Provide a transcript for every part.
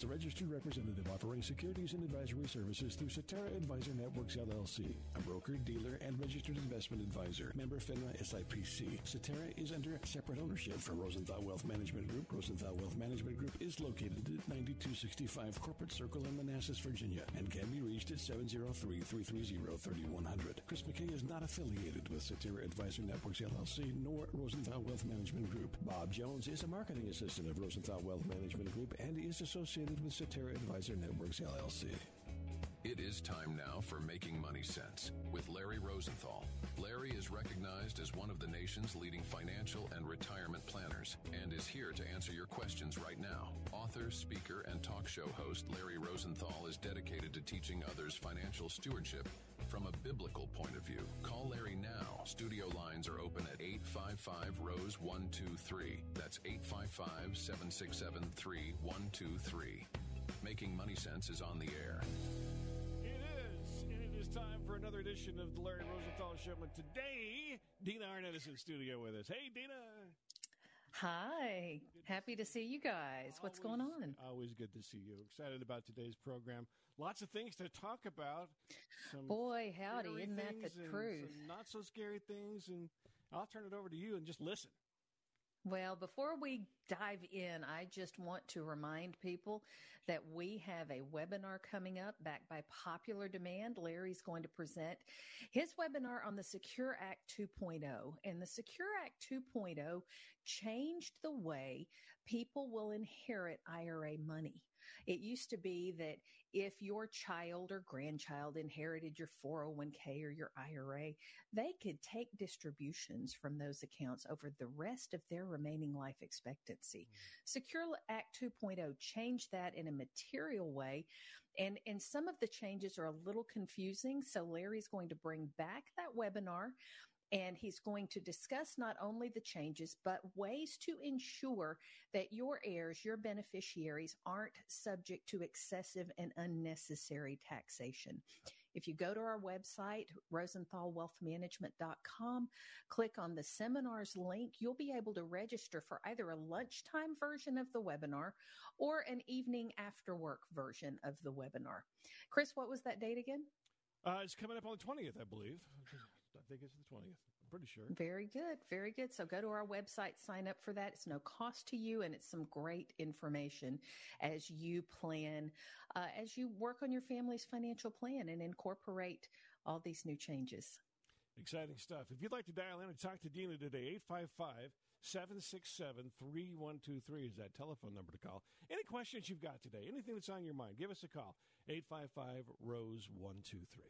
Is a registered representative offering securities and advisory services through Cetera Advisor Networks LLC, a broker, dealer, and registered investment advisor. Member FINRA SIPC. Cetera is under separate ownership from Rosenthal Wealth Management Group. Rosenthal Wealth Management Group is located at 9265 Corporate Circle in Manassas, Virginia, and can be reached at 703-330-3100. Chris McKay is not affiliated with Cetera Advisor Networks LLC nor Rosenthal Wealth Management Group. Bob Jones is a marketing assistant of Rosenthal Wealth Management Group and is associated with Cetera Advisor Networks LLC. It is time now for Making Money Sense with Larry Rosenthal. Larry is recognized as one of the nation's leading financial and retirement planners and is here to answer your questions right now. Author, speaker, and talk show host Larry Rosenthal is dedicated to teaching others financial stewardship from a biblical point of view. Call Larry now. Studio lines are open at 855 Rose 123. That's 855 767 3123. Making Money Sense is on the air. It is, and it is time for another edition of the Larry Rosenthal Show. And today, Dina Arnett is in studio with us. Hey, Dina. Hi. Happy to see you guys. What's going on? Always good to see you. Excited about today's program. Lots of things to talk about. Some Boy, howdy, isn't that the truth? not so scary things, and I'll turn it over to you and just listen. Well, before we dive in, I just want to remind people that we have a webinar coming up backed by popular demand. Larry's going to present his webinar on the Secure Act 2.0. And the Secure Act 2.0 changed the way people will inherit IRA money. It used to be that if your child or grandchild inherited your 401k or your IRA, they could take distributions from those accounts over the rest of their remaining life expectancy. Mm-hmm. Secure Act 2.0 changed that in a material way. And, and some of the changes are a little confusing. So Larry's going to bring back that webinar and he's going to discuss not only the changes, but ways to ensure that your heirs, your beneficiaries aren't subject to excessive and unnecessary taxation. If you go to our website, rosenthalwealthmanagement.com, click on the seminars link, you'll be able to register for either a lunchtime version of the webinar or an evening after work version of the webinar. Chris, what was that date again? Uh, it's coming up on the 20th, I believe. I think it's the 20th. I'm pretty sure. Very good. Very good. So go to our website, sign up for that. It's no cost to you, and it's some great information as you plan, uh, as you work on your family's financial plan and incorporate all these new changes. Exciting stuff. If you'd like to dial in and talk to Dina today, 855 767 3123 is that telephone number to call. Any questions you've got today, anything that's on your mind, give us a call. 855 Rose 123.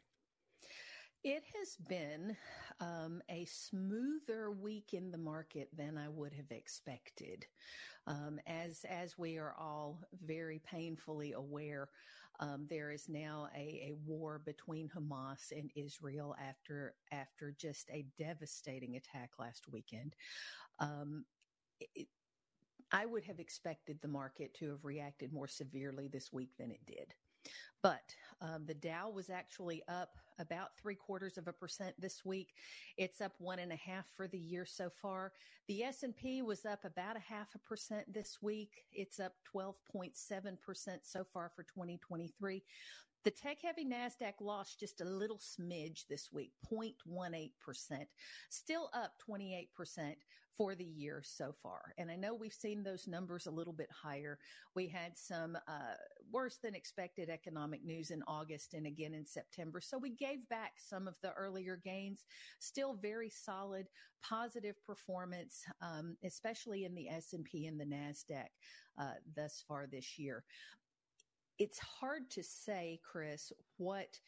It has been um, a smoother week in the market than I would have expected. Um, as as we are all very painfully aware, um, there is now a, a war between Hamas and Israel after after just a devastating attack last weekend. Um, it, I would have expected the market to have reacted more severely this week than it did. But um, the Dow was actually up about three quarters of a percent this week. It's up one and a half for the year so far. The S and P was up about a half a percent this week. It's up 12.7 percent so far for 2023. The tech heavy NASDAQ lost just a little smidge this week, 0.18%, still up 28% for the year so far. And I know we've seen those numbers a little bit higher. We had some uh, worse than expected economic news in August and again in September. So we gave back some of the earlier gains, still very solid, positive performance, um, especially in the S&P and the NASDAQ uh, thus far this year it's hard to say, Chris, what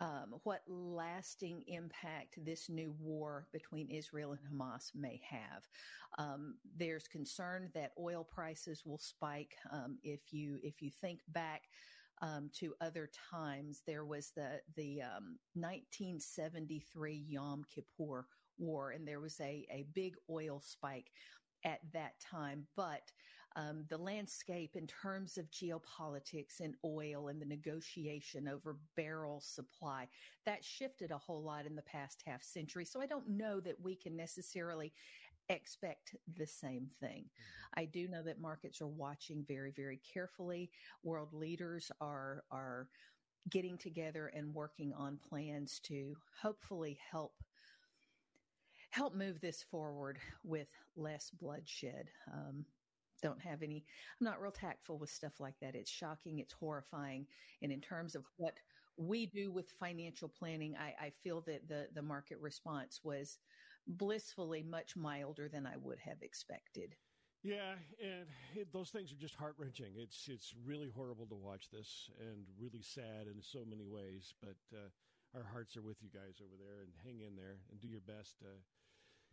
um, what lasting impact this new war between Israel and Hamas may have. Um, there's concern that oil prices will spike. Um, if you if you think back. Um, to other times, there was the the 1973 um, Yom Kippur War, and there was a a big oil spike at that time. But um, the landscape in terms of geopolitics and oil and the negotiation over barrel supply. That shifted a whole lot in the past half century. So I don't know that we can necessarily expect the same thing. Mm-hmm. I do know that markets are watching very, very carefully. World leaders are, are getting together and working on plans to hopefully help help move this forward with less bloodshed. Um, don't have any, I'm not real tactful with stuff like that. It's shocking. It's horrifying. And in terms of what we do with financial planning, I, I feel that the, the market response was blissfully much milder than I would have expected. Yeah, and it, those things are just heart wrenching. It's it's really horrible to watch this, and really sad in so many ways. But uh, our hearts are with you guys over there, and hang in there and do your best. Uh,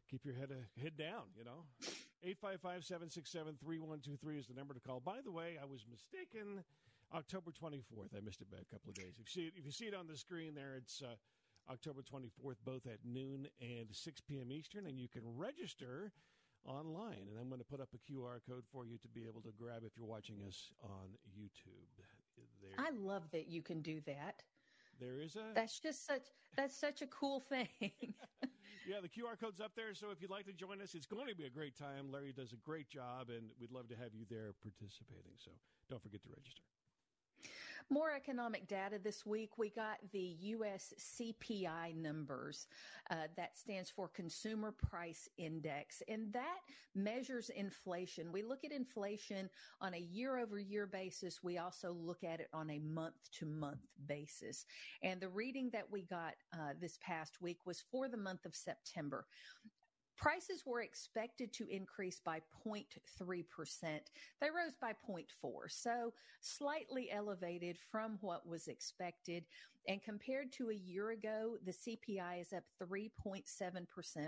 keep your head uh, head down. You know, 855-767-3123 is the number to call. By the way, I was mistaken. October 24th. I missed it by a couple of days. If you see it, if you see it on the screen there, it's uh, October 24th, both at noon and 6 p.m. Eastern, and you can register online. And I'm going to put up a QR code for you to be able to grab if you're watching us on YouTube. There. I love that you can do that. There is a. That's just such. That's such a cool thing. yeah, the QR code's up there. So if you'd like to join us, it's going to be a great time. Larry does a great job, and we'd love to have you there participating. So don't forget to register. More economic data this week. We got the U.S. CPI numbers. Uh, that stands for Consumer Price Index, and that measures inflation. We look at inflation on a year over year basis. We also look at it on a month to month basis. And the reading that we got uh, this past week was for the month of September. Prices were expected to increase by 0.3%. They rose by 0.4, so slightly elevated from what was expected. And compared to a year ago, the CPI is up 3.7%,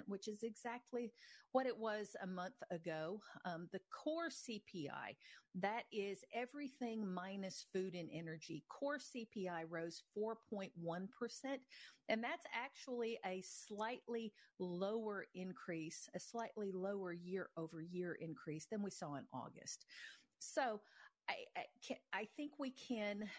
which is exactly what it was a month ago. Um, the core CPI, that is everything minus food and energy, core CPI rose 4.1%. And that's actually a slightly lower increase, a slightly lower year over year increase than we saw in August. So I, I, I think we can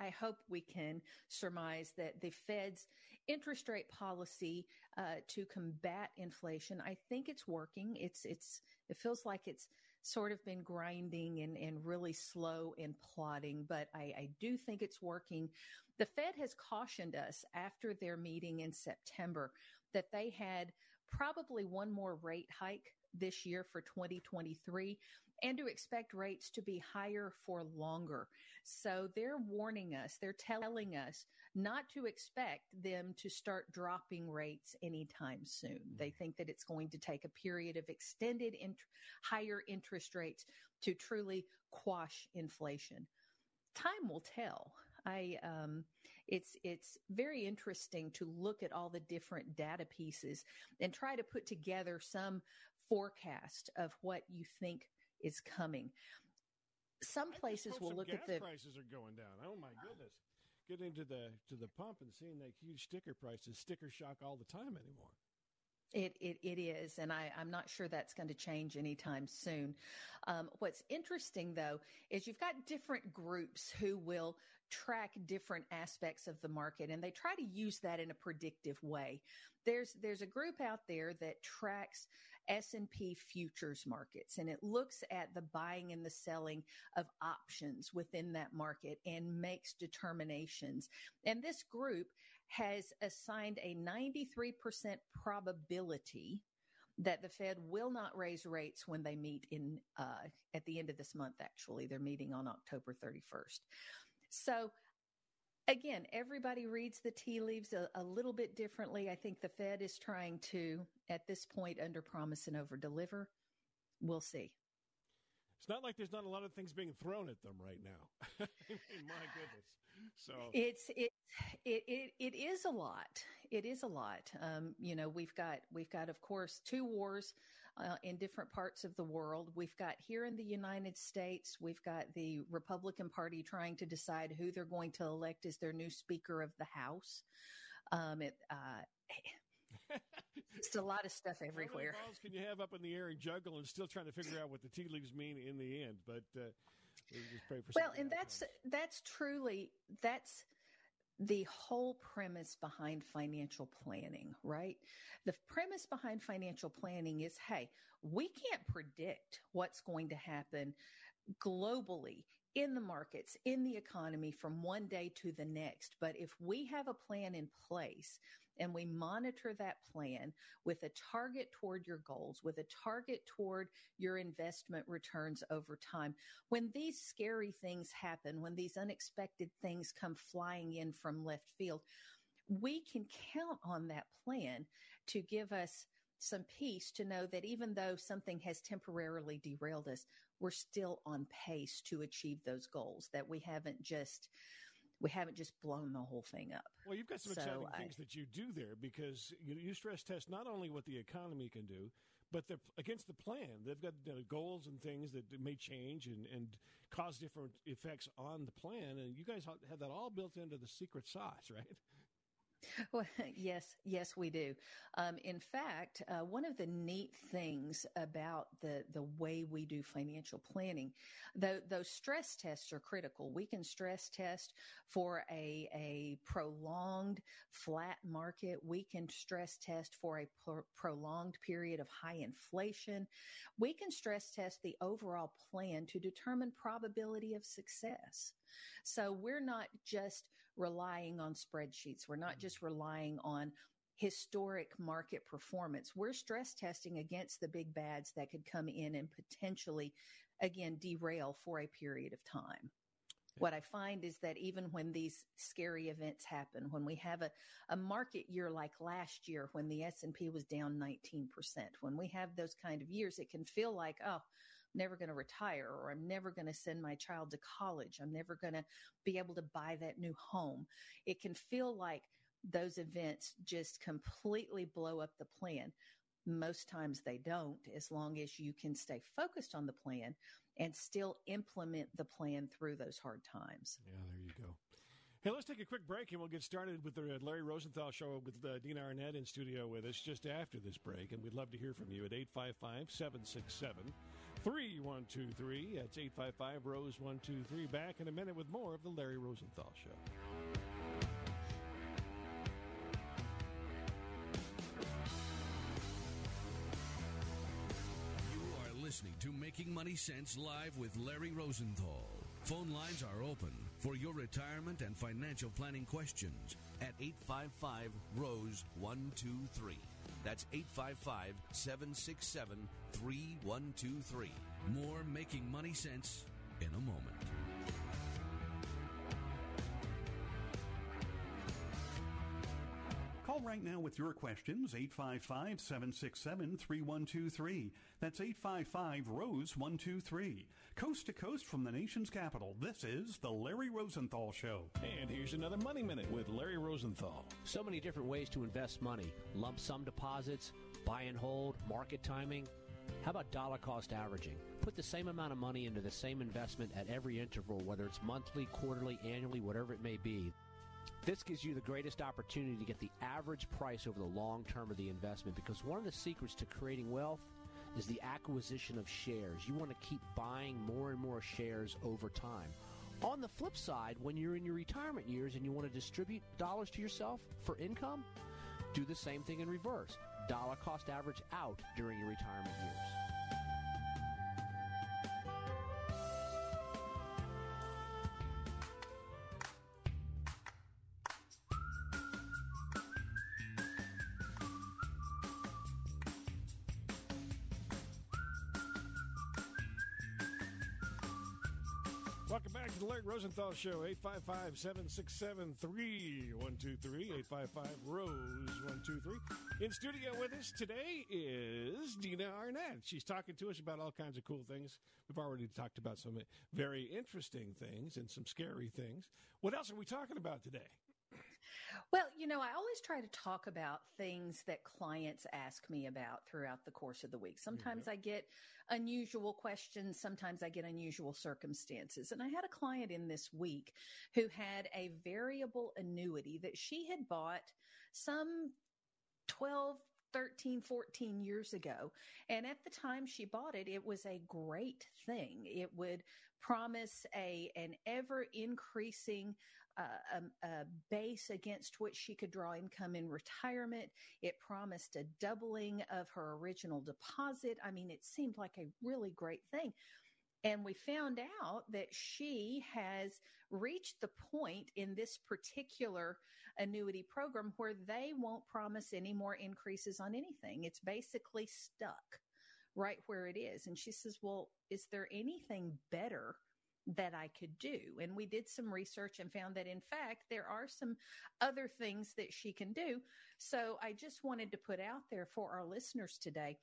I hope we can surmise that the Fed's interest rate policy uh, to combat inflation, I think it's working. It's it's it feels like it's sort of been grinding and, and really slow and plodding, but I, I do think it's working. The Fed has cautioned us after their meeting in September that they had probably one more rate hike this year for 2023 and to expect rates to be higher for longer. So they're warning us, they're telling us not to expect them to start dropping rates anytime soon. They think that it's going to take a period of extended int- higher interest rates to truly quash inflation. Time will tell. I um, it's it's very interesting to look at all the different data pieces and try to put together some forecast of what you think is coming. Some places will look at the prices are going down. Oh my goodness. Getting to the to the pump and seeing that huge sticker prices, sticker shock all the time anymore. It, it, it is, and I, I'm not sure that's going to change anytime soon. Um, what's interesting, though, is you've got different groups who will track different aspects of the market, and they try to use that in a predictive way. There's there's a group out there that tracks S&P futures markets and it looks at the buying and the selling of options within that market and makes determinations. And this group has assigned a 93% probability that the Fed will not raise rates when they meet in uh, at the end of this month. Actually, they're meeting on October 31st. So again, everybody reads the tea leaves a, a, little bit differently. I think the Fed is trying to, at this point, under promise and over deliver. We'll see. it's not like there's not a lot of things being thrown at them right now. I mean, my goodness. So it's it it it, it is a lot. It is a lot. Um, you know, we've got we've got of course two wars uh, in different parts of the world. We've got here in the United States, we've got the Republican Party trying to decide who they're going to elect as their new Speaker of the House. Um, it, uh, just a lot of stuff everywhere. How many balls can you have up in the air and juggle and still trying to figure out what the tea leaves mean in the end? But uh, well, and that's that's truly that's the whole premise behind financial planning, right? The premise behind financial planning is hey, we can't predict what's going to happen globally in the markets, in the economy from one day to the next. But if we have a plan in place and we monitor that plan with a target toward your goals, with a target toward your investment returns over time. When these scary things happen, when these unexpected things come flying in from left field, we can count on that plan to give us some peace to know that even though something has temporarily derailed us, we're still on pace to achieve those goals, that we haven't just we haven't just blown the whole thing up. Well, you've got some so exciting I, things that you do there because you, you, stress test not only what the economy can do, but they're against the plan. They've got you know, goals and things that may change and, and cause different effects on the plan. And you guys have that all built into the secret sauce, right? Well, yes, yes, we do. Um, in fact, uh, one of the neat things about the the way we do financial planning, though those stress tests are critical. We can stress test for a a prolonged flat market. We can stress test for a pro- prolonged period of high inflation. We can stress test the overall plan to determine probability of success. So we're not just relying on spreadsheets. We're not mm-hmm. just relying on historic market performance. We're stress testing against the big bads that could come in and potentially, again, derail for a period of time. What I find is that even when these scary events happen, when we have a, a market year like last year, when the S&P was down 19%, when we have those kind of years, it can feel like, oh, never going to retire or I'm never going to send my child to college. I'm never going to be able to buy that new home. It can feel like those events just completely blow up the plan. Most times they don't, as long as you can stay focused on the plan and still implement the plan through those hard times. Yeah, there you go. Hey, let's take a quick break and we'll get started with the Larry Rosenthal show with uh, Dina Arnett in studio with us just after this break. And we'd love to hear from you at 855 767 3123. That's 855 Rose 123. Back in a minute with more of the Larry Rosenthal Show. You are listening to Making Money Sense live with Larry Rosenthal. Phone lines are open for your retirement and financial planning questions at 855 Rose 123. That's 855 767 3123. More Making Money Sense in a moment. Call right now with your questions, 855 767 3123. That's 855 Rose 123. Coast to coast from the nation's capital, this is The Larry Rosenthal Show. And here's another Money Minute with Larry Rosenthal. So many different ways to invest money lump sum deposits, buy and hold, market timing. How about dollar cost averaging? Put the same amount of money into the same investment at every interval, whether it's monthly, quarterly, annually, whatever it may be. This gives you the greatest opportunity to get the average price over the long term of the investment because one of the secrets to creating wealth is the acquisition of shares. You want to keep buying more and more shares over time. On the flip side, when you're in your retirement years and you want to distribute dollars to yourself for income, do the same thing in reverse. Dollar cost average out during your retirement years. To the Larry Rosenthal Show, 855 767 3123, 855 Rose 123. In studio with us today is Dina Arnett. She's talking to us about all kinds of cool things. We've already talked about some very interesting things and some scary things. What else are we talking about today? Well, you know, I always try to talk about things that clients ask me about throughout the course of the week. Sometimes mm-hmm. I get unusual questions, sometimes I get unusual circumstances. And I had a client in this week who had a variable annuity that she had bought some 12, 13, 14 years ago. And at the time she bought it, it was a great thing. It would promise a, an ever increasing a, a, base against which she could draw income in retirement. It promised a doubling of her original deposit. I mean, it seemed like a really great thing. And we found out that she has reached the point in this particular annuity program where they won't promise any more increases on anything. It's basically stuck right where it is. And she says, Well, is there anything better that I could do. And we did some research and found that in fact, there are some other things that she can do. So I just wanted to put out there for our listeners today.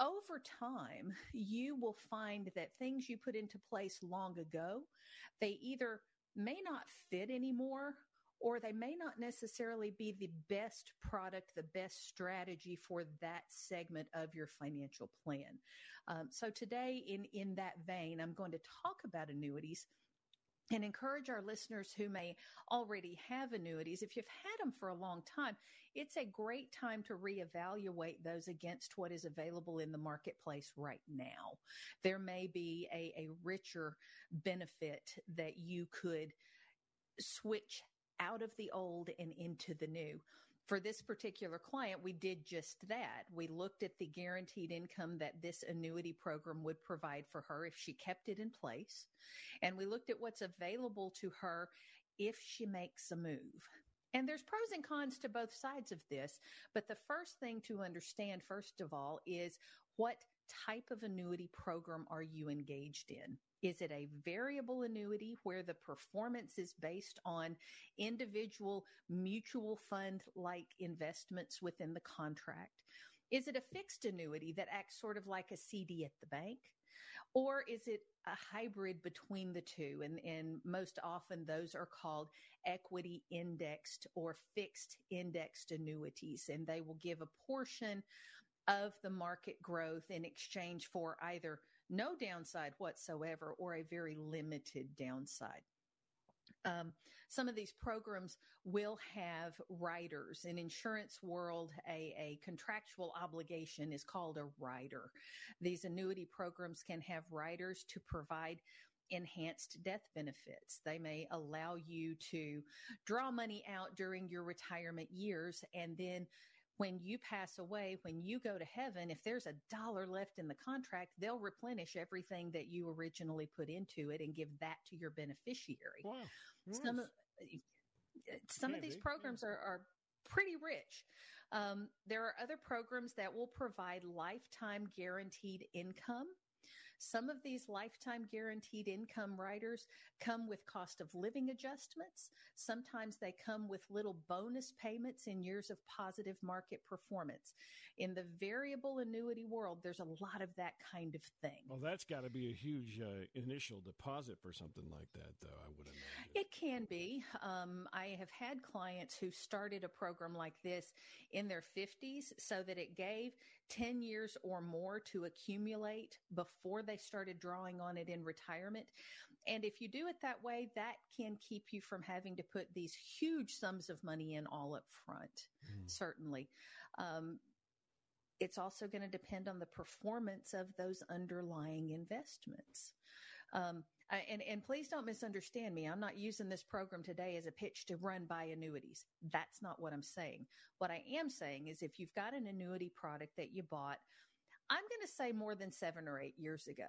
Over time, you will find that things you put into place long ago, they either may not fit anymore or they may not necessarily be the best product, the best strategy for that segment of your financial plan. Um, so today, in in that vein, I'm going to talk about annuities and encourage our listeners who may already have annuities. If you've had them for a long time, it's a great time to reevaluate those against what is available in the marketplace right now. There may be a, a richer benefit that you could switch out of the old and into the new. For this particular client, we did just that. We looked at the guaranteed income that this annuity program would provide for her if she kept it in place. And we looked at what's available to her if she makes a move. And there's pros and cons to both sides of this. But the first thing to understand, first of all, is what type of annuity program are you engaged in? Is it a variable annuity where the performance is based on individual mutual fund like investments within the contract? Is it a fixed annuity that acts sort of like a CD at the bank? Or is it a hybrid between the two? And, and most often those are called equity indexed or fixed indexed annuities. And they will give a portion of the market growth in exchange for either no downside whatsoever or a very limited downside. Um, some of these programs will have riders. In insurance world, a, a contractual obligation is called a rider. These annuity programs can have riders to provide enhanced death benefits. They may allow you to draw money out during your retirement years and then when you pass away, when you go to heaven, if there's a dollar left in the contract, they'll replenish everything that you originally put into it and give that to your beneficiary. Wow. Nice. Some of, some of these programs yeah. are, are pretty rich. Um, there are other programs that will provide lifetime guaranteed income some of these lifetime guaranteed income riders come with cost of living adjustments. Sometimes they come with little bonus payments in years of positive market performance. In the variable annuity world, there's a lot of that kind of thing. Well, that's got to be a huge uh, initial deposit for something like that, though, I would imagine. It can be. Um, I have had clients who started a program like this in their 50s so that it gave 10 years or more to accumulate before they started drawing on it in retirement. And if you do it that way, that can keep you from having to put these huge sums of money in all up front, mm. certainly. Um, it's also going to depend on the performance of those underlying investments. Um, and, and please don't misunderstand me. I'm not using this program today as a pitch to run by annuities. That's not what I'm saying. What I am saying is if you've got an annuity product that you bought, I'm going to say more than seven or eight years ago,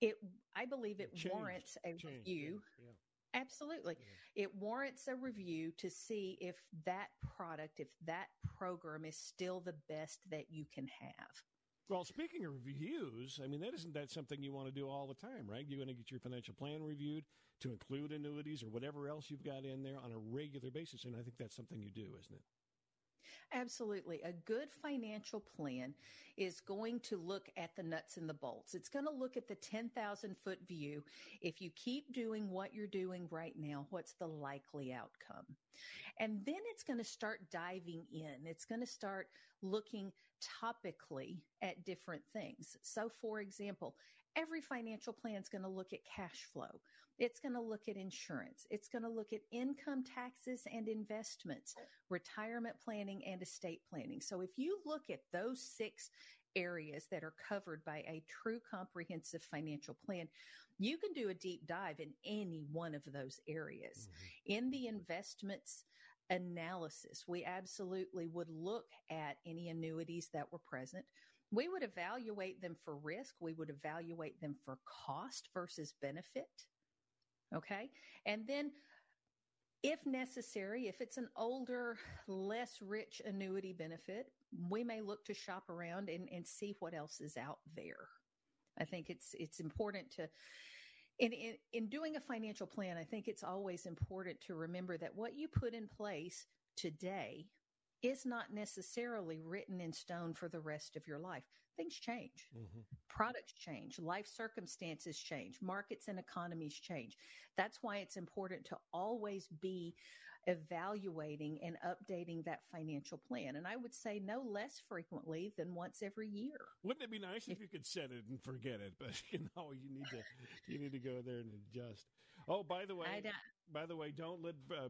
it, I believe it Changed. warrants a Changed. review. Yeah. Absolutely. Yeah. It warrants a review to see if that product, if that program is still the best that you can have. Well, speaking of reviews, I mean, that isn't that something you want to do all the time, right? You want to get your financial plan reviewed to include annuities or whatever else you've got in there on a regular basis. And I think that's something you do, isn't it? Absolutely. A good financial plan is going to look at the nuts and the bolts. It's going to look at the 10,000 foot view. If you keep doing what you're doing right now, what's the likely outcome? And then it's going to start diving in. It's going to start looking topically at different things. So, for example, every financial plan is going to look at cash flow. It's going to look at insurance. It's going to look at income taxes and investments, retirement planning and estate planning. So if you look at those six areas that are covered by a true comprehensive financial plan, you can do a deep dive in any one of those areas. Mm-hmm. In the investments, analysis, we absolutely would look at any annuities that were present. We would evaluate them for risk. We would evaluate them for cost versus benefit. Okay. And then if necessary, if it's an older, less rich annuity benefit, we may look to shop around and, and see what else is out there. I think it's it's important to in, in in doing a financial plan, I think it's always important to remember that what you put in place today is not necessarily written in stone for the rest of your life. Things change, mm-hmm. products change, life circumstances change, markets and economies change. That's why it's important to always be evaluating and updating that financial plan. And I would say no less frequently than once every year. Wouldn't it be nice if, if you could set it and forget it? But you know, you need to you need to go there and adjust. Oh, by the way, by the way, don't let uh,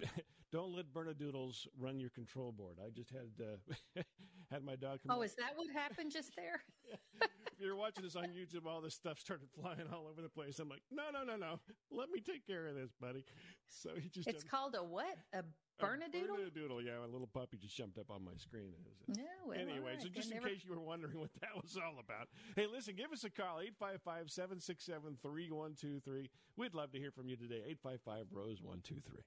don't let Bernedoodles run your control board. I just had uh, had my dog. oh, is that what happened just there? if you're watching this on YouTube, all this stuff started flying all over the place. I'm like, no, no, no, no. Let me take care of this, buddy. So he just. It's called a what? A Bernedoodle? A Bernedoodle, yeah. A little puppy just jumped up on my screen. No, well, anyway, right. so just in never... case you were wondering what that was all about. Hey, listen, give us a call, 855 767 3123. We'd love to hear from you today, 855 Rose 123.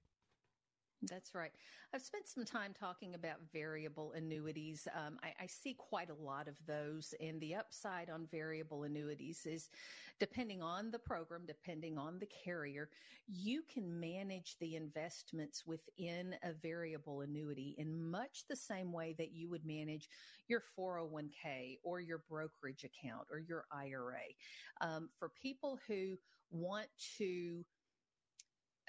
That's right. I've spent some time talking about variable annuities. Um, I, I, see quite a lot of those, and the upside on variable annuities is depending on the program, depending on the carrier, you can manage the investments within a variable annuity in much the same way that you would manage your 401k or your brokerage account or your IRA. Um, for people who want to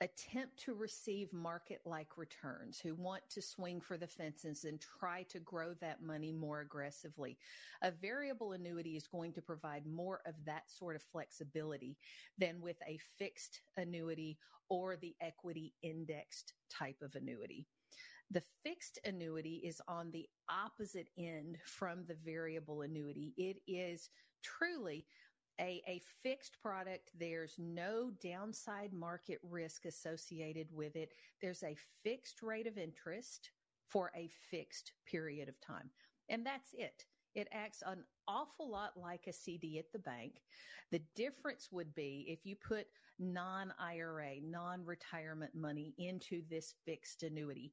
attempt to receive market like returns, who want to swing for the fences and try to grow that money more aggressively. A variable annuity is going to provide more of that sort of flexibility than with a fixed annuity or the equity indexed type of annuity. The fixed annuity is on the opposite end from the variable annuity. It is truly a, a fixed product. There's no downside market risk associated with it. There's a fixed rate of interest for a fixed period of time. And that's it. It acts an awful lot like a CD at the bank. The difference would be if you put non IRA, non retirement money into this fixed annuity.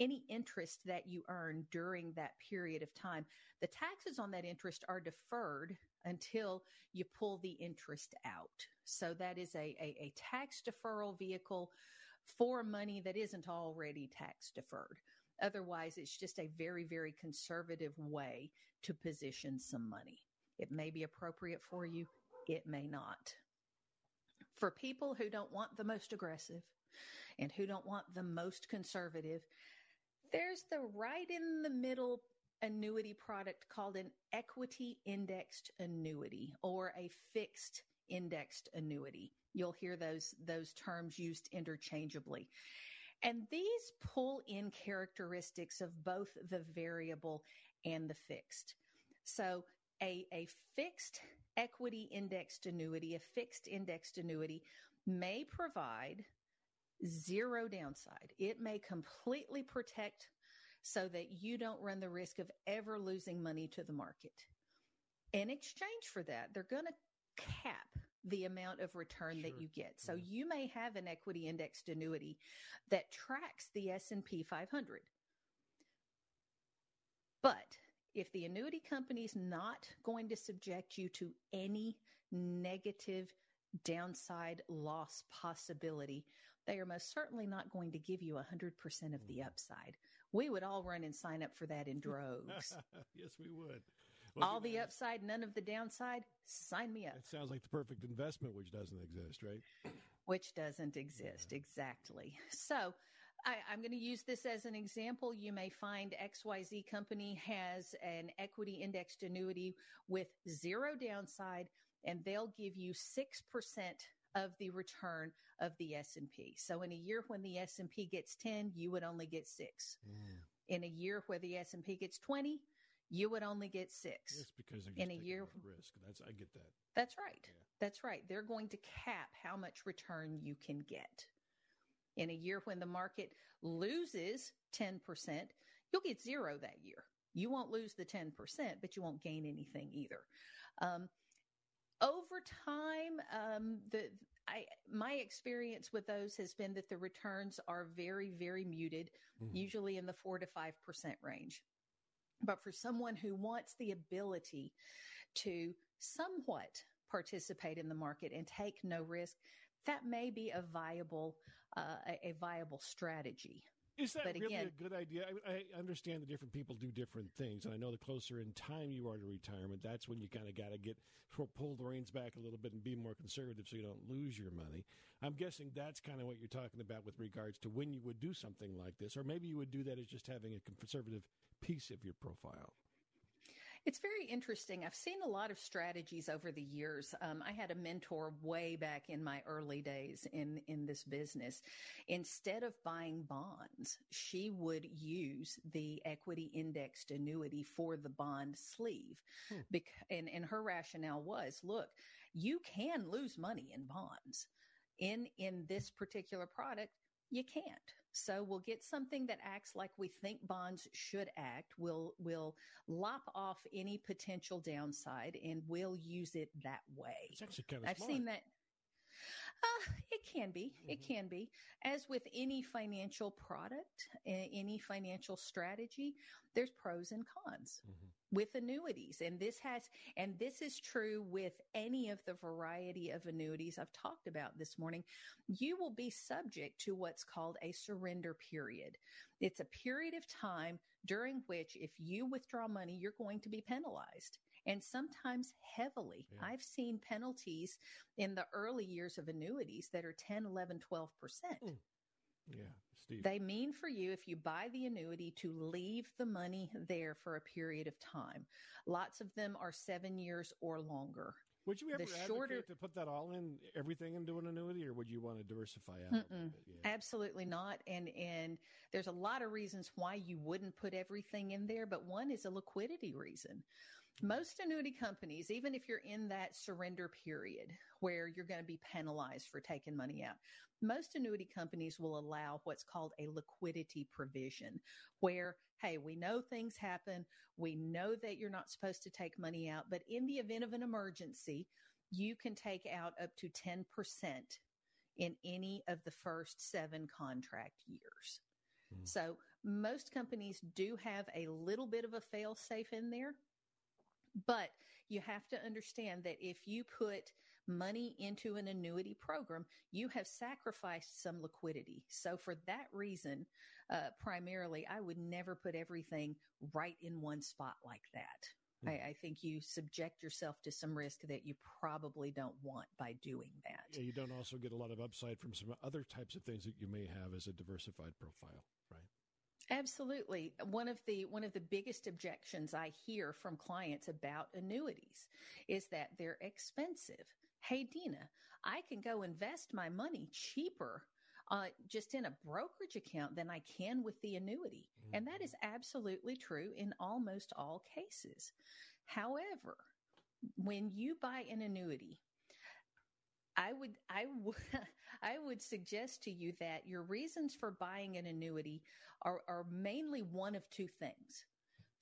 Any interest that you earn during that period of time, the taxes on that interest are deferred until you pull the interest out. So that is a, a, a tax deferral vehicle for money that isn't already tax deferred. Otherwise, it's just a very, very conservative way to position some money. It may be appropriate for you, it may not. For people who don't want the most aggressive and who don't want the most conservative, there's the right in the middle annuity product called an equity indexed annuity or a fixed indexed annuity. You'll hear those, those terms used interchangeably. And these pull in characteristics of both the variable and the fixed. So a, a fixed equity indexed annuity, a fixed indexed annuity may provide zero downside. It may completely protect so that you don't run the risk of ever losing money to the market. In exchange for that, they're going to cap the amount of return sure. that you get. So yeah. you may have an equity indexed annuity that tracks the S&P 500. But if the annuity company's not going to subject you to any negative downside loss possibility, they are most certainly not going to give you 100% of the mm. upside. We would all run and sign up for that in droves. yes, we would. Well, all the upside, none of the downside. Sign me up. It sounds like the perfect investment, which doesn't exist, right? Which doesn't exist, yeah. exactly. So, I, am going to use this as an example. You may find XYZ company has an equity indexed annuity with zero downside, and they'll give you 6% of the return of the S&P. So in a year when the S&P gets 10, you would only get 6. Mm. In a year where the S&P gets 20, you would only get 6. It's because they're in a year risk. That's I get that. That's right. Yeah. That's right. They're going to cap how much return you can get. In a year when the market loses 10%, you'll get zero that year. You won't lose the 10%, but you won't gain anything either. Um, over time, um, the I my experience with those has been that the returns are very, very muted, mm-hmm. usually in the four to five percent range. But for someone who wants the ability to somewhat participate in the market and take no risk, that may be a viable uh, a, a, viable strategy. Is that but really again, a good idea? I, I, understand that different people do different things, and I know the closer in time you are to retirement, that's when you kind of got to get pull the reins back a little bit and be more conservative so you don't lose your money. I'm guessing that's kind of what you're talking about with regards to when you would do something like this, or maybe you would do that as just having a conservative piece of your profile. It's very interesting. I've seen a lot of strategies over the years. Um, I had a mentor way back in my early days in, in this business. Instead of buying bonds, she would use the equity indexed annuity for the bond sleeve. Hmm. Bec- and, and her rationale was, look, you can lose money in bonds. In, in this particular product, you can't. So we'll get something that acts like we think bonds should act. We'll, we'll lop off any potential downside and we'll use it that way. It's actually kind of I've smart. seen that. Uh, it can be. Mm-hmm. It can be. As with any financial product, any financial strategy, there's pros and cons. Mm-hmm with annuities. And this has, and this is true with any of the variety of annuities I've talked about this morning. You will be subject to what's called a surrender period. It's a period of time during which if you withdraw money, you're going to be penalized and sometimes heavily. Yeah. I've seen penalties in the early years of annuities that are 10, 11, 12%. Mm. Yeah. Steve. They mean for you, if you buy the annuity, to leave the money there for a period of time. Lots of them are seven years or longer. Would you ever the shorter, to put that all in everything into an annuity, or would you want to diversify out? Yeah. Absolutely not. And and there's a lot of reasons why you wouldn't put everything in there, but one is a liquidity reason. Most annuity companies, even if you're in that surrender period where you're going to be penalized for taking money out, most annuity companies will allow what's called a liquidity provision where, hey, we know things happen. We know that you're not supposed to take money out, but in the event of an emergency, you can take out up to 10% in any of the first seven contract years. Mm. So most companies do have a little bit of a fail safe in there. But you have to understand that if you put money into an annuity program, you have sacrificed some liquidity. So for that reason, uh, primarily, I would never put everything right in one spot like that. Hmm. I, I, think you subject yourself to some risk that you probably don't want by doing that. Yeah, you don't also get a lot of upside from some other types of things that you may have as a diversified profile, right? Absolutely. One of the one of the biggest objections I hear from clients about annuities is that they're expensive. Hey Dina, I can go invest my money cheaper uh, just in a brokerage account than I can with the annuity. Mm-hmm. And that is absolutely true in almost all cases. However, when you buy an annuity, I would I would I would suggest to you that your reasons for buying an annuity are, are mainly one of two things.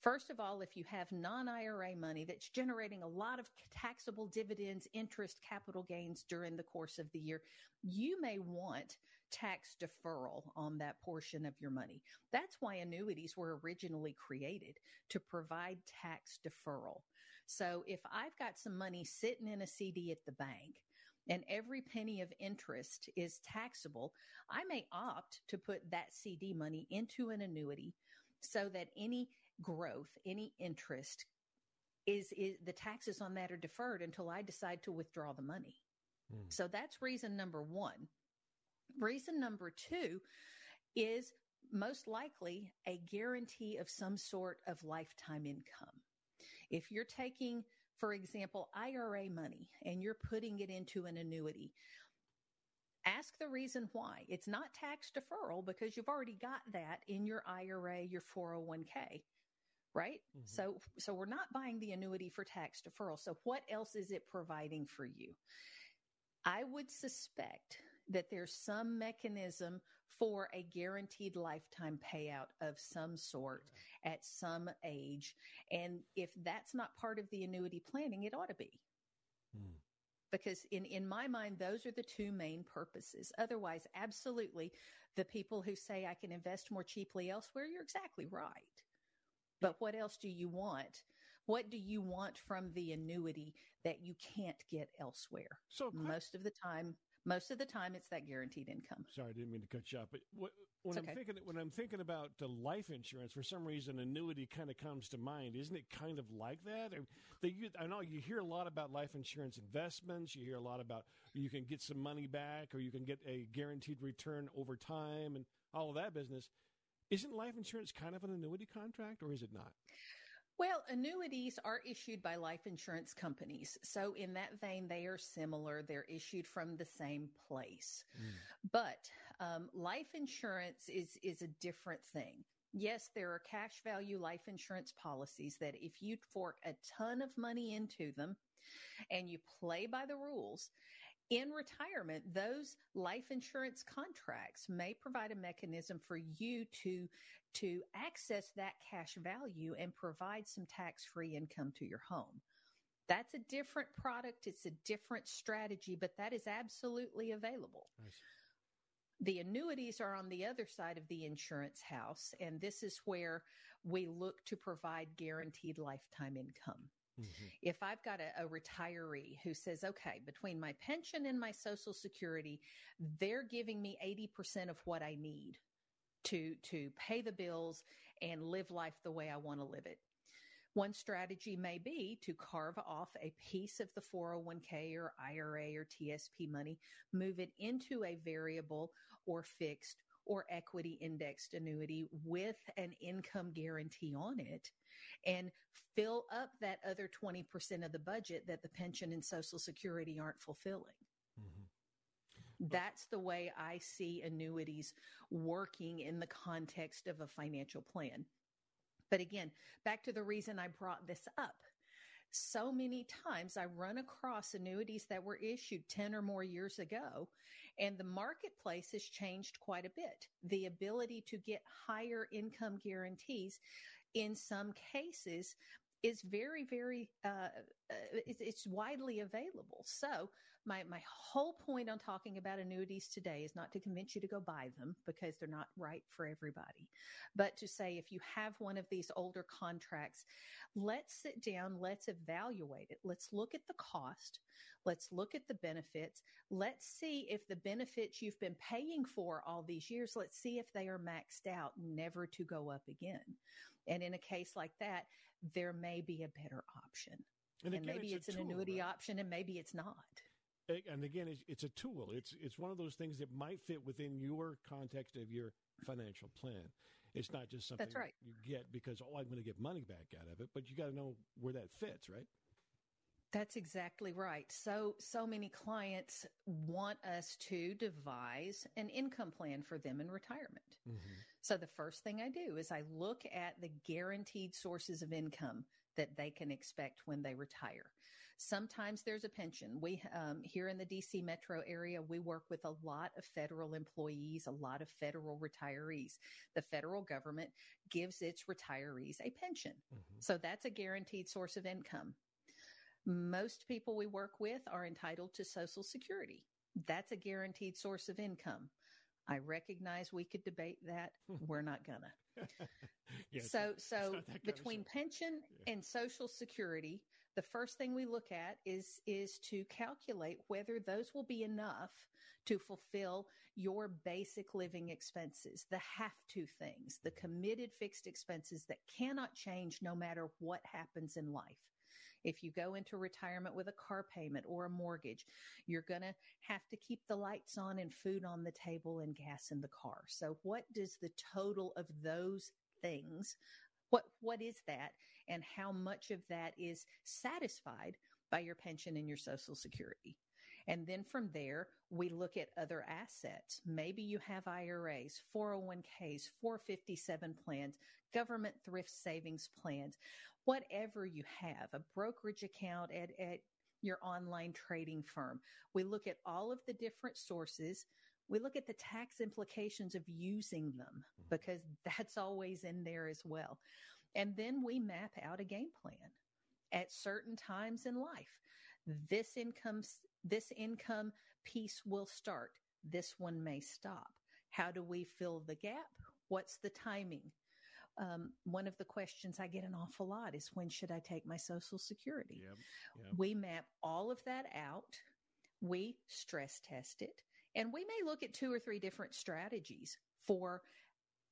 First of all, if you have non IRA money that's generating a lot of taxable dividends, interest, capital gains during the course of the year, you may want tax deferral on that portion of your money. That's why annuities were originally created to provide tax deferral. So if I've got some money sitting in a CD at the bank and every penny of interest is taxable, I may opt to put that CD money into an annuity so that any growth, any interest is, is the taxes on that are deferred until I decide to withdraw the money. Mm. So that's reason number one. Reason number two is most likely a guarantee of some sort of lifetime income. If you're taking, for example, IRA money and you're putting it into an annuity, ask the reason why. It's not tax deferral because you've already got that in your IRA, your 401k, right? Mm-hmm. So so we're not buying the annuity for tax deferral. So what else is it providing for you? I would suspect that there's some mechanism for a guaranteed lifetime payout of some sort at some age. And if that's not part of the annuity planning, it ought to be. Hmm. Because in, in my mind, those are the two main purposes. Otherwise, absolutely, the people who say I can invest more cheaply elsewhere, you're exactly right. But what else do you want? What do you want from the annuity that you can't get elsewhere? So most of the time, most of the time, it's that guaranteed income. Sorry, I didn't mean to cut you off, but what, when I'm thinking when I'm thinking about the life insurance, for some reason, annuity kind of comes to mind. Isn't it kind of like that? They, I know you hear a lot about life insurance investments. You hear a lot about you can get some money back, or you can get a guaranteed return over time, and all of that business. Isn't life insurance kind of an annuity contract, or is it not? Well, annuities are issued by life insurance companies. So, in that vein, they are similar. They're issued from the same place. Mm. But um, life insurance is, is a different thing. Yes, there are cash value life insurance policies that if you fork a ton of money into them and you play by the rules, in retirement, those life insurance contracts may provide a mechanism for you to, to access that cash value and provide some tax free income to your home. That's a different product. It's a different strategy, but that is absolutely available. Nice. The annuities are on the other side of the insurance house, and this is where we look to provide guaranteed lifetime income. Mm-hmm. If I've got a, a, retiree who says, okay, between my pension and my social security, they're giving me 80% of what I need to, to pay the bills and live life the way I want to live it. One strategy may be to carve off a piece of the 401k or IRA or TSP money, move it into a variable or fixed or equity indexed annuity with an income guarantee on it and fill up that other 20% of the budget that the pension and social security aren't fulfilling. Mm-hmm. That's the way I see annuities working in the context of a financial plan. But again, back to the reason I brought this up so many times I run across annuities that were issued 10 or more years ago, and the marketplace has changed quite a bit. The ability to get higher income guarantees in some cases is very, very, uh, uh, it's, it's widely available. So my, my whole point on talking about annuities today is not to convince you to go buy them because they're not right for everybody, but to say if you have one of these older contracts, let's sit down, let's evaluate it. Let's look at the cost. Let's look at the benefits. Let's see if the benefits you've been paying for all these years, let's see if they are maxed out, never to go up again. And in a case like that, there may be a better option. And, and maybe it's, it's an tool, annuity right? option and maybe it's not. And again, it's, it's a tool. It's it's one of those things that might fit within your context of your financial plan. It's not just something That's right. you get because oh, I'm going to get money back out of it, but you got to know where that fits, right? That's exactly right. So, so many clients want us to devise an income plan for them in retirement. Mm-hmm. So, the first thing I do is I look at the guaranteed sources of income that they can expect when they retire. Sometimes there's a pension. We um, here in the DC metro area, we work with a lot of federal employees, a lot of federal retirees. The federal government gives its retirees a pension, mm-hmm. so that's a guaranteed source of income. Most people we work with are entitled to Social Security. That's a guaranteed source of income. I recognize we could debate that. We're not gonna. Yeah, it's so so not that kind of between pension and social security, the first thing we look at is is to calculate whether those will be enough to fulfill your basic living expenses, the have to things, the mm-hmm. committed fixed expenses that cannot change no matter what happens in life. If you go into retirement with a car payment or a mortgage, you're going to have to keep the lights on and food on the table and gas in the car. So what does the total of those things what what is that and how much of that is satisfied by your pension and your social security? And then from there, we look at other assets. Maybe you have IRAs, 401ks, 457 plans, government thrift savings plans, whatever you have, a brokerage account at, at your online trading firm. We look at all of the different sources. We look at the tax implications of using them mm-hmm. because that's always in there as well. And then we map out a game plan at certain times in life. This income, this income piece will start. This one may stop. How do we fill the gap? What's the timing? Um, one of the questions I get an awful lot is when should I take my Social Security? Yep, yep. We map all of that out. We stress test it, and we may look at two or three different strategies for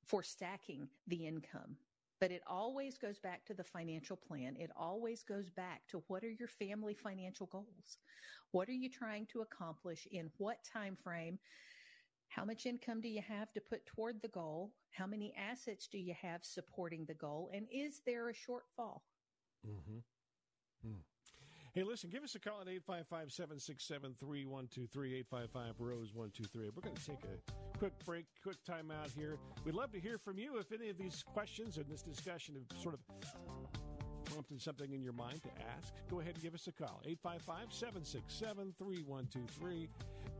for stacking the income. But it always goes back to the financial plan. It always goes back to what are your family financial goals? What are you trying to accomplish in what time frame? How much income do you have to put toward the goal? How many assets do you have supporting the goal? And is there a shortfall? Mm-hmm. Hmm. Hey, listen, give us a call at 855 767 3123 855 Rose 123. We're going to take a quick break, quick time out here. We'd love to hear from you if any of these questions and this discussion have sort of prompted something in your mind to ask. Go ahead and give us a call 855 767 3123.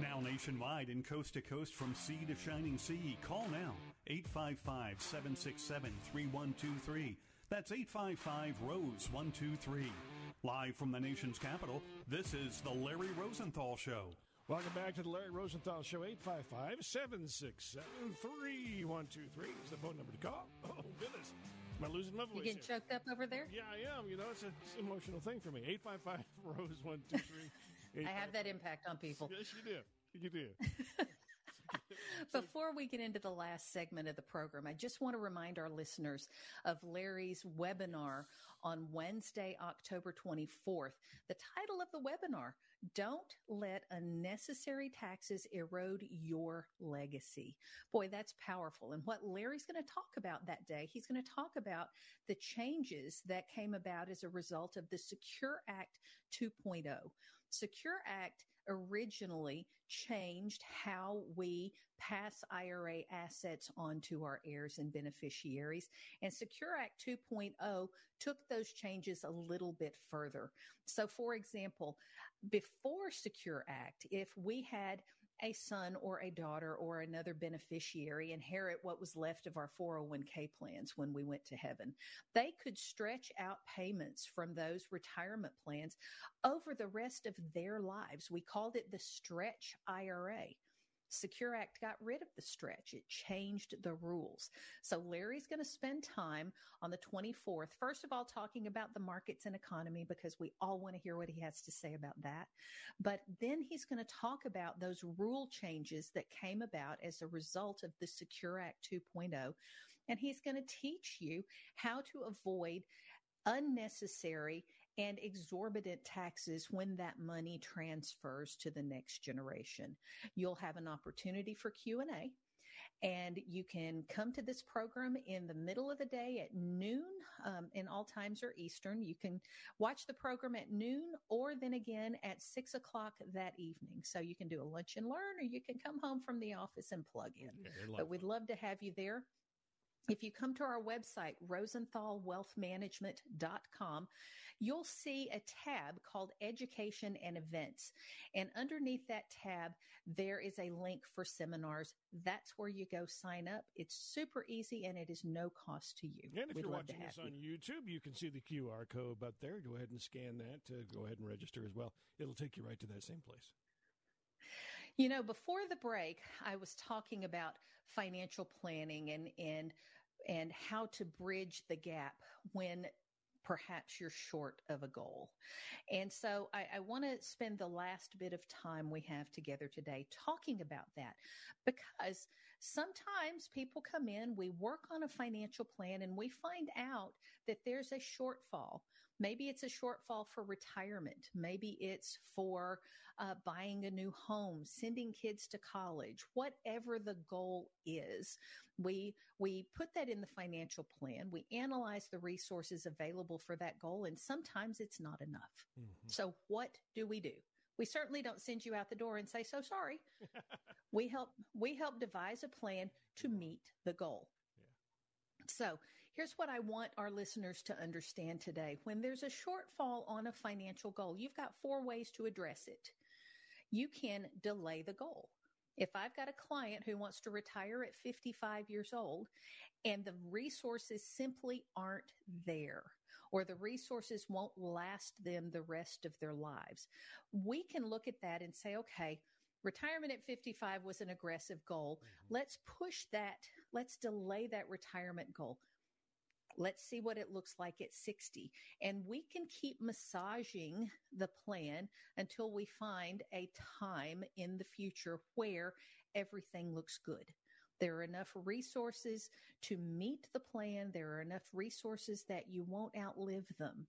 Now nationwide and coast to coast from sea to shining sea. Call now 855 767 3123. That's 855 Rose 123. Live from the nation's capital, this is The Larry Rosenthal Show. Welcome back to the Larry Rosenthal Show. 855 767 3123 is the phone number to call. Oh, goodness. Am I losing my voice? You getting here? choked up over there? Yeah, I am. You know, it's, a, it's an emotional thing for me. 855 Rose 123. I have that impact on people. Yes, you do. You do. Before we get into the last segment of the program, I just want to remind our listeners of Larry's webinar on Wednesday, October 24th. The title of the webinar, Don't Let Unnecessary Taxes Erode Your Legacy. Boy, that's powerful. And what Larry's going to talk about that day, he's going to talk about the changes that came about as a result of the Secure Act 2.0. Secure Act originally changed how we pass IRA assets on to our heirs and beneficiaries. And Secure Act 2.0 took those changes a little bit further. So, for example, before Secure Act, if we had a son or a daughter or another beneficiary inherit what was left of our 401k plans when we went to heaven. They could stretch out payments from those retirement plans over the rest of their lives. We called it the stretch IRA. Secure Act got rid of the stretch. It changed the rules. So Larry's going to spend time on the 24th, first of all, talking about the markets and economy because we all want to hear what he has to say about that. But then he's going to talk about those rule changes that came about as a result of the Secure Act 2.0. And he's going to teach you how to avoid unnecessary and exorbitant taxes when that money transfers to the next generation. You'll have an opportunity for Q&A and you can come to this program in the middle of the day at noon um, and all times are eastern. You can watch the program at noon or then again at six o'clock that evening. So you can do a lunch and learn or you can come home from the office and plug in. Yeah, but we'd love to have you there if you come to our website, rosenthalwealthmanagement.com, you'll see a tab called Education and Events. And underneath that tab, there is a link for seminars. That's where you go sign up. It's super easy and it is no cost to you. And if We'd you're watching this on you. YouTube, you can see the QR code up there. Go ahead and scan that to go ahead and register as well. It'll take you right to that same place. You know, before the break, I was talking about financial planning and, and and how to bridge the gap when perhaps you're short of a goal. And so I, I want to spend the last bit of time we have together today talking about that because sometimes people come in, we work on a financial plan and we find out that there's a shortfall. Maybe it's a shortfall for retirement. Maybe it's for uh, buying a new home, sending kids to college, whatever the goal is. We, we put that in the financial plan. We analyze the resources available for that goal. And sometimes it's not enough. Mm-hmm. So what do we do? We certainly don't send you out the door and say, so sorry. we help, we help devise a plan to meet the goal. So Here's what I want our listeners to understand today. When there's a shortfall on a financial goal, you've got four ways to address it. You can delay the goal. If I've got a client who wants to retire at 55 years old and the resources simply aren't there, or the resources won't last them the rest of their lives, we can look at that and say, okay, retirement at 55 was an aggressive goal. Mm-hmm. Let's push that. Let's delay that retirement goal. Let's see what it looks like at 60. And we can keep massaging the plan until we find a time in the future where everything looks good. There are enough resources to meet the plan. There are enough resources that you won't outlive them.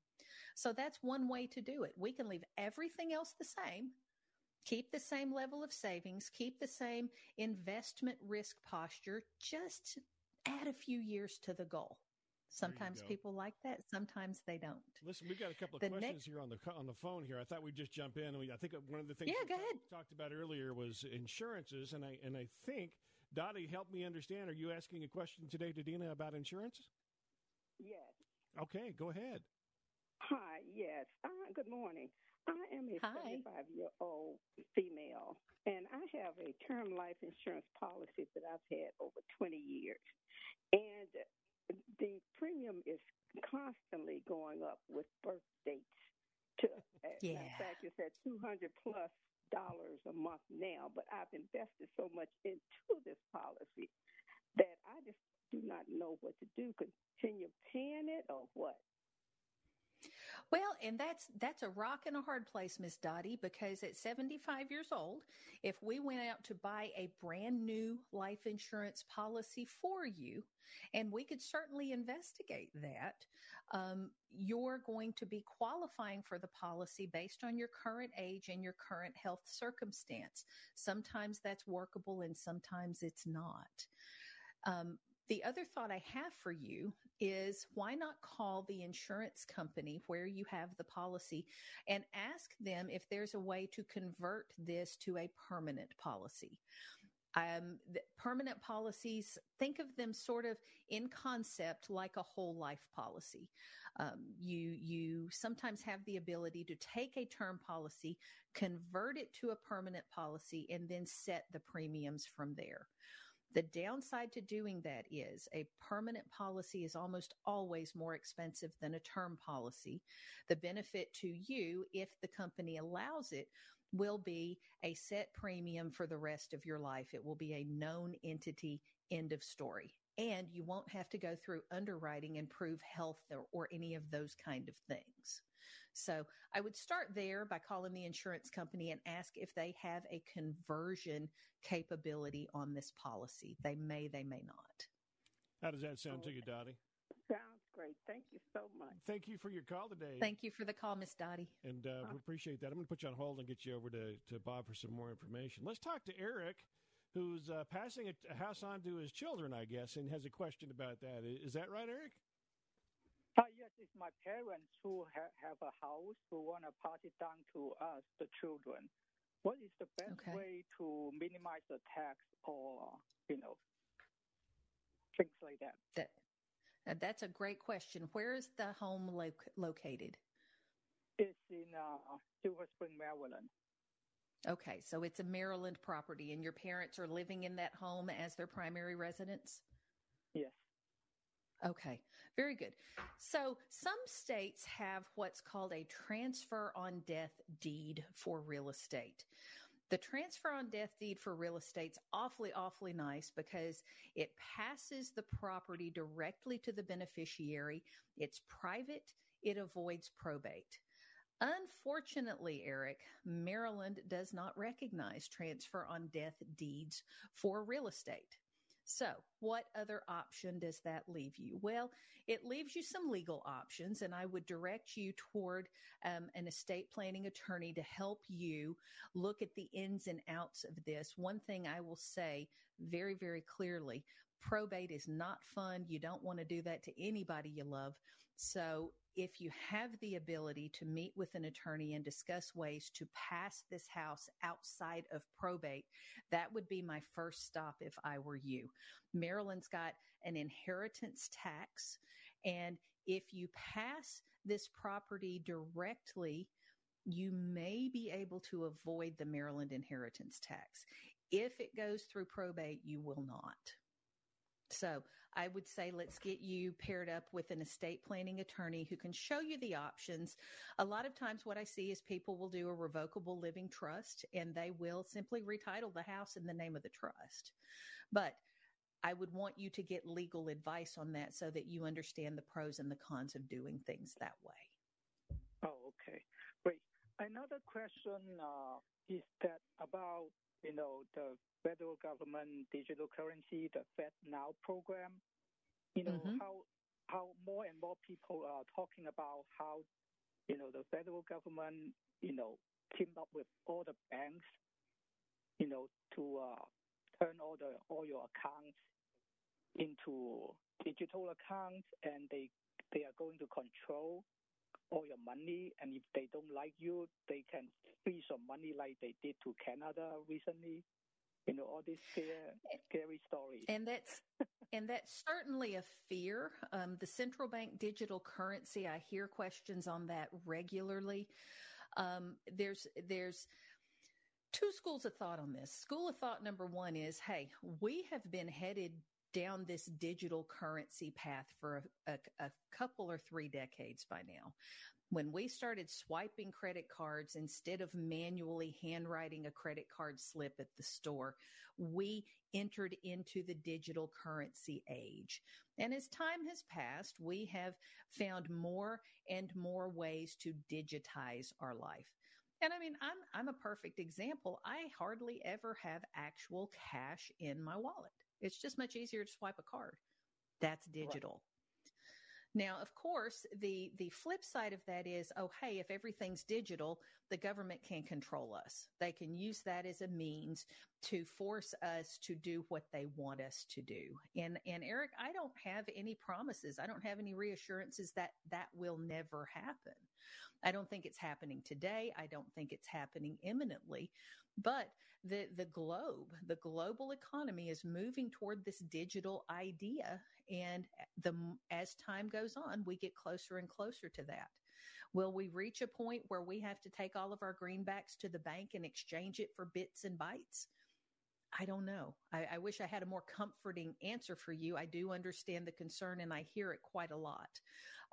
So that's one way to do it. We can leave everything else the same, keep the same level of savings, keep the same investment risk posture, just add a few years to the goal. Sometimes people like that. Sometimes they don't. Listen, we've got a couple of the questions next... here on the on the phone here. I thought we'd just jump in. I think one of the things yeah, go ahead. talked about earlier was insurances, and I and I think Dottie help me understand. Are you asking a question today to Dina about insurance? Yes. Okay, go ahead. Hi. Yes. Uh, good morning. I am a 45 year old female, and I have a term life insurance policy that I've had over 20 years. And the premium is constantly going up with birth dates. To, yeah. In fact, it's at 200 plus dollars a month now, but I've invested so much into this policy that I just do not know what to do. Continue paying it or what? Well, and that's that's a rock and a hard place, Miss Dottie, because at 75 years old, if we went out to buy a brand new life insurance policy for you, and we could certainly investigate that, um, you're going to be qualifying for the policy based on your current age and your current health circumstance. Sometimes that's workable, and sometimes it's not. Um, the other thought I have for you is why not call the insurance company where you have the policy and ask them if there's a way to convert this to a permanent policy? Um, permanent policies, think of them sort of in concept like a whole life policy. Um, you you sometimes have the ability to take a term policy, convert it to a permanent policy, and then set the premiums from there. The downside to doing that is a permanent policy is almost always more expensive than a term policy. The benefit to you, if the company allows it, will be a set premium for the rest of your life. It will be a known entity, end of story. And you won't have to go through underwriting and prove health or, or any of those kind of things. So I would start there by calling the insurance company and ask if they have a conversion capability on this policy. They may, they may not. How does that sound to you, Dottie? Sounds great. Thank you so much. Thank you for your call today. Thank you for the call, Miss Dottie. And uh, we appreciate that. I'm going to put you on hold and get you over to, to Bob for some more information. Let's talk to Eric, who's uh, passing a, a house on to his children, I guess, and has a question about that. Is that right, Eric? Uh, yes, it's my parents who ha- have a house who want to pass it down to us, the children. What is the best okay. way to minimize the tax or, you know, things like that? that uh, that's a great question. Where is the home lo- located? It's in uh, Silver Spring, Maryland. Okay, so it's a Maryland property, and your parents are living in that home as their primary residence? Yes. Okay, very good. So some states have what's called a transfer on death deed for real estate. The transfer on death deed for real estate's awfully, awfully nice because it passes the property directly to the beneficiary. It's private. It avoids probate. Unfortunately, Eric, Maryland does not recognize transfer on death deeds for real estate. So, what other option does that leave you? Well, it leaves you some legal options, and I would direct you toward um, an estate planning attorney to help you look at the ins and outs of this. One thing I will say very, very clearly probate is not fun. You don't want to do that to anybody you love. So, if you have the ability to meet with an attorney and discuss ways to pass this house outside of probate, that would be my first stop if I were you. Maryland's got an inheritance tax. And if you pass this property directly, you may be able to avoid the Maryland inheritance tax. If it goes through probate, you will not. So I would say let's get you paired up with an estate planning attorney who can show you the options. A lot of times, what I see is people will do a revocable living trust and they will simply retitle the house in the name of the trust. But I would want you to get legal advice on that so that you understand the pros and the cons of doing things that way. Oh, okay. Great. Another question uh, is that about you know, the federal government digital currency, the Fed Now program. You know mm-hmm. how how more and more people are talking about how you know the federal government you know teamed up with all the banks you know to uh, turn all the all your accounts into digital accounts and they they are going to control all your money, and if they don't like you, they can freeze your money like they did to Canada recently. You know all these scary, scary stories. And that's and that's certainly a fear. Um, the central bank digital currency. I hear questions on that regularly. Um, there's there's two schools of thought on this. School of thought number one is, hey, we have been headed down this digital currency path for a, a, a couple or three decades by now when we started swiping credit cards instead of manually handwriting a credit card slip at the store, we entered into the digital currency age. And as time has passed, we have found more and more ways to digitize our life. And I mean, I'm, I'm a perfect example. I hardly ever have actual cash in my wallet. It's just much easier to swipe a card. That's digital. Now, of course, the the flip side of that is, oh, hey, if everything's digital, the government can control us. They can use that as a means to force us to do what they want us to do. And and Eric, I don't have any promises. I don't have any reassurances that that will never happen. I don't think it's happening today. I don't think it's happening imminently. But the the globe, the global economy is moving toward this digital idea and the as time goes on, we get closer and closer to that. Will we reach a point where we have to take all of our greenbacks to the bank and exchange it for bits and bytes? I don't know. I, I, wish I had a more comforting answer for you. I do understand the concern and I hear it quite a lot.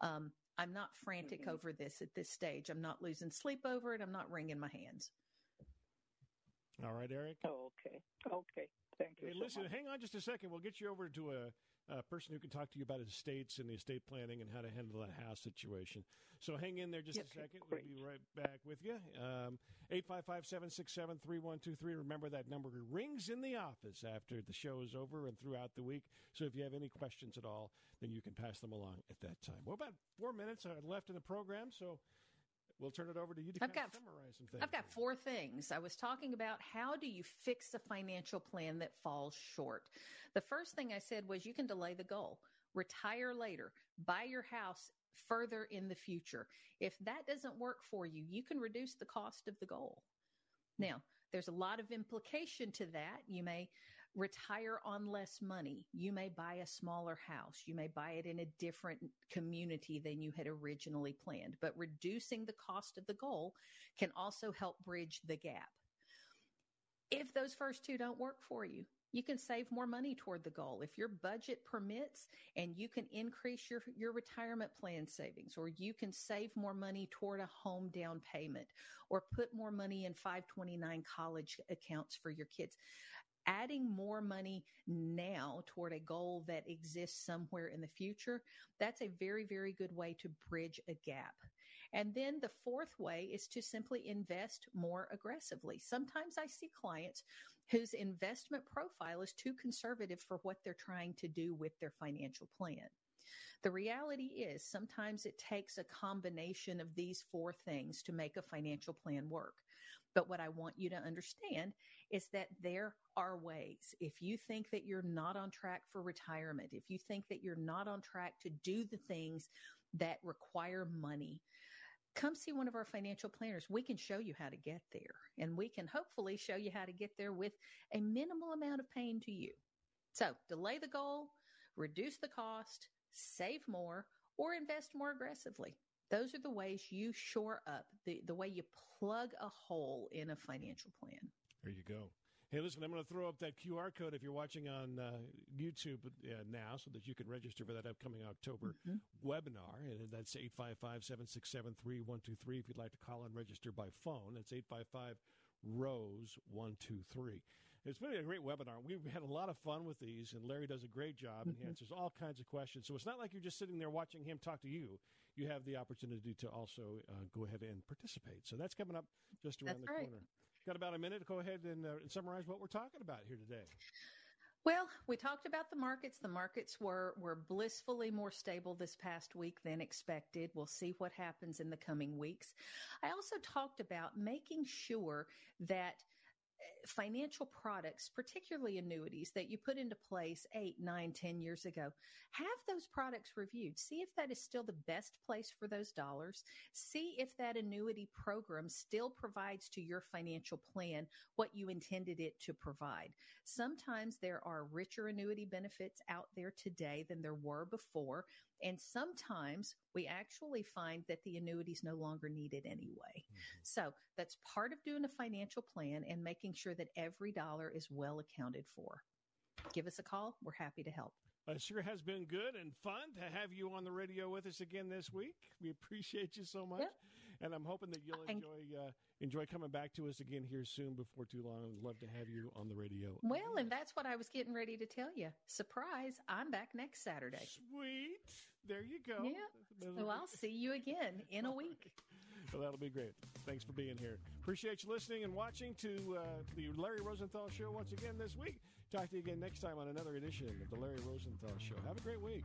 Um, I'm not frantic mm-hmm. over this at this stage. I'm not losing sleep over it. I'm not wringing my hands. All right, Eric. Oh, okay. Okay. Thank you. Hey, so listen, much. hang on just a second. We'll get you over to a a person who can talk to you about estates and the estate planning and how to handle that house situation. So hang in there just a second. Great. We'll be right back with you. Um, 855-767-3123. Remember that number rings in the office after the show is over and throughout the week. So if you have any questions at all, then you can pass them along at that time. Well, about four minutes left in the program, so we'll turn it over to you to I've got, summarize some things. I've got four things. I was talking about how do you fix a financial plan that falls short. The first thing I said was you can delay the goal, retire later, buy your house further in the future. If that doesn't work for you, you can reduce the cost of the goal. Now, there's a lot of implication to that. You may retire on less money. You may buy a smaller house. You may buy it in a different community than you had originally planned. But reducing the cost of the goal can also help bridge the gap. If those first two don't work for you, you can save more money toward the goal. If your budget permits and you can increase your, your retirement plan savings, or you can save more money toward a home down payment, or put more money in 529 college accounts for your kids. Adding more money now toward a goal that exists somewhere in the future, that's a very, very good way to bridge a gap. And then the fourth way is to simply invest more aggressively. Sometimes I see clients whose investment profile is too conservative for what they're trying to do with their financial plan. The reality is sometimes it takes a combination of these four things to make a financial plan work. But what I want you to understand is that there are ways. If you think that you're not on track for retirement, if you think that you're not on track to do the things that require money, come see one of our financial planners. We can show you how to get there and we can hopefully show you how to get there with a minimal amount of pain to you. So delay the goal, reduce the cost, save more, or invest more aggressively. Those are the ways you shore up the, the way you plug a hole in a financial plan. There you go. Hey, listen, I'm going to throw up that QR code if you're watching on uh, YouTube uh, now so that you can register for that upcoming October mm-hmm. webinar. And that's 855 767 3123 if you'd like to call and register by phone. That's 855 Rose 123. It's been a great webinar. We've had a lot of fun with these, and Larry does a great job, and he mm-hmm. answers all kinds of questions. So it's not like you're just sitting there watching him talk to you. You have the opportunity to also uh, go ahead and participate. So that's coming up just around that's the right. corner. Got about a minute. To go ahead and, uh, summarize what we're talking about here today. Well, we talked about the markets. The markets were, were blissfully more stable this past week than expected. We'll see what happens in the coming weeks. I also talked about making sure that financial products, particularly annuities that you put into place eight, nine, ten years ago, have those products reviewed. See if that is still the best place for those dollars. See if that annuity program still provides to your financial plan what you intended it to provide. Sometimes there are richer annuity benefits out there today than there were before. And sometimes we actually find that the annuity is no longer needed anyway. Mm-hmm. So that's part of doing a financial plan and making sure that every dollar is well accounted for. give us a call. We're happy to help. It sure has been good and fun to have you on the radio with us again this week. We appreciate you so much, and I'm hoping that you'll enjoy uh, enjoy coming back to us again here soon. Before too long, I'd love to have you on the radio. Well, and that's what I was getting ready to tell you. Surprise! I'm back next Saturday. Sweet. There you go. Yeah. Well, I'll see you again in a week. Well, that'll be great. Thanks for being here. Appreciate you listening and watching to uh, the Larry Rosenthal Show once again this week. Talk to you again next time on another edition of the Larry Rosenthal Show. Have a great week.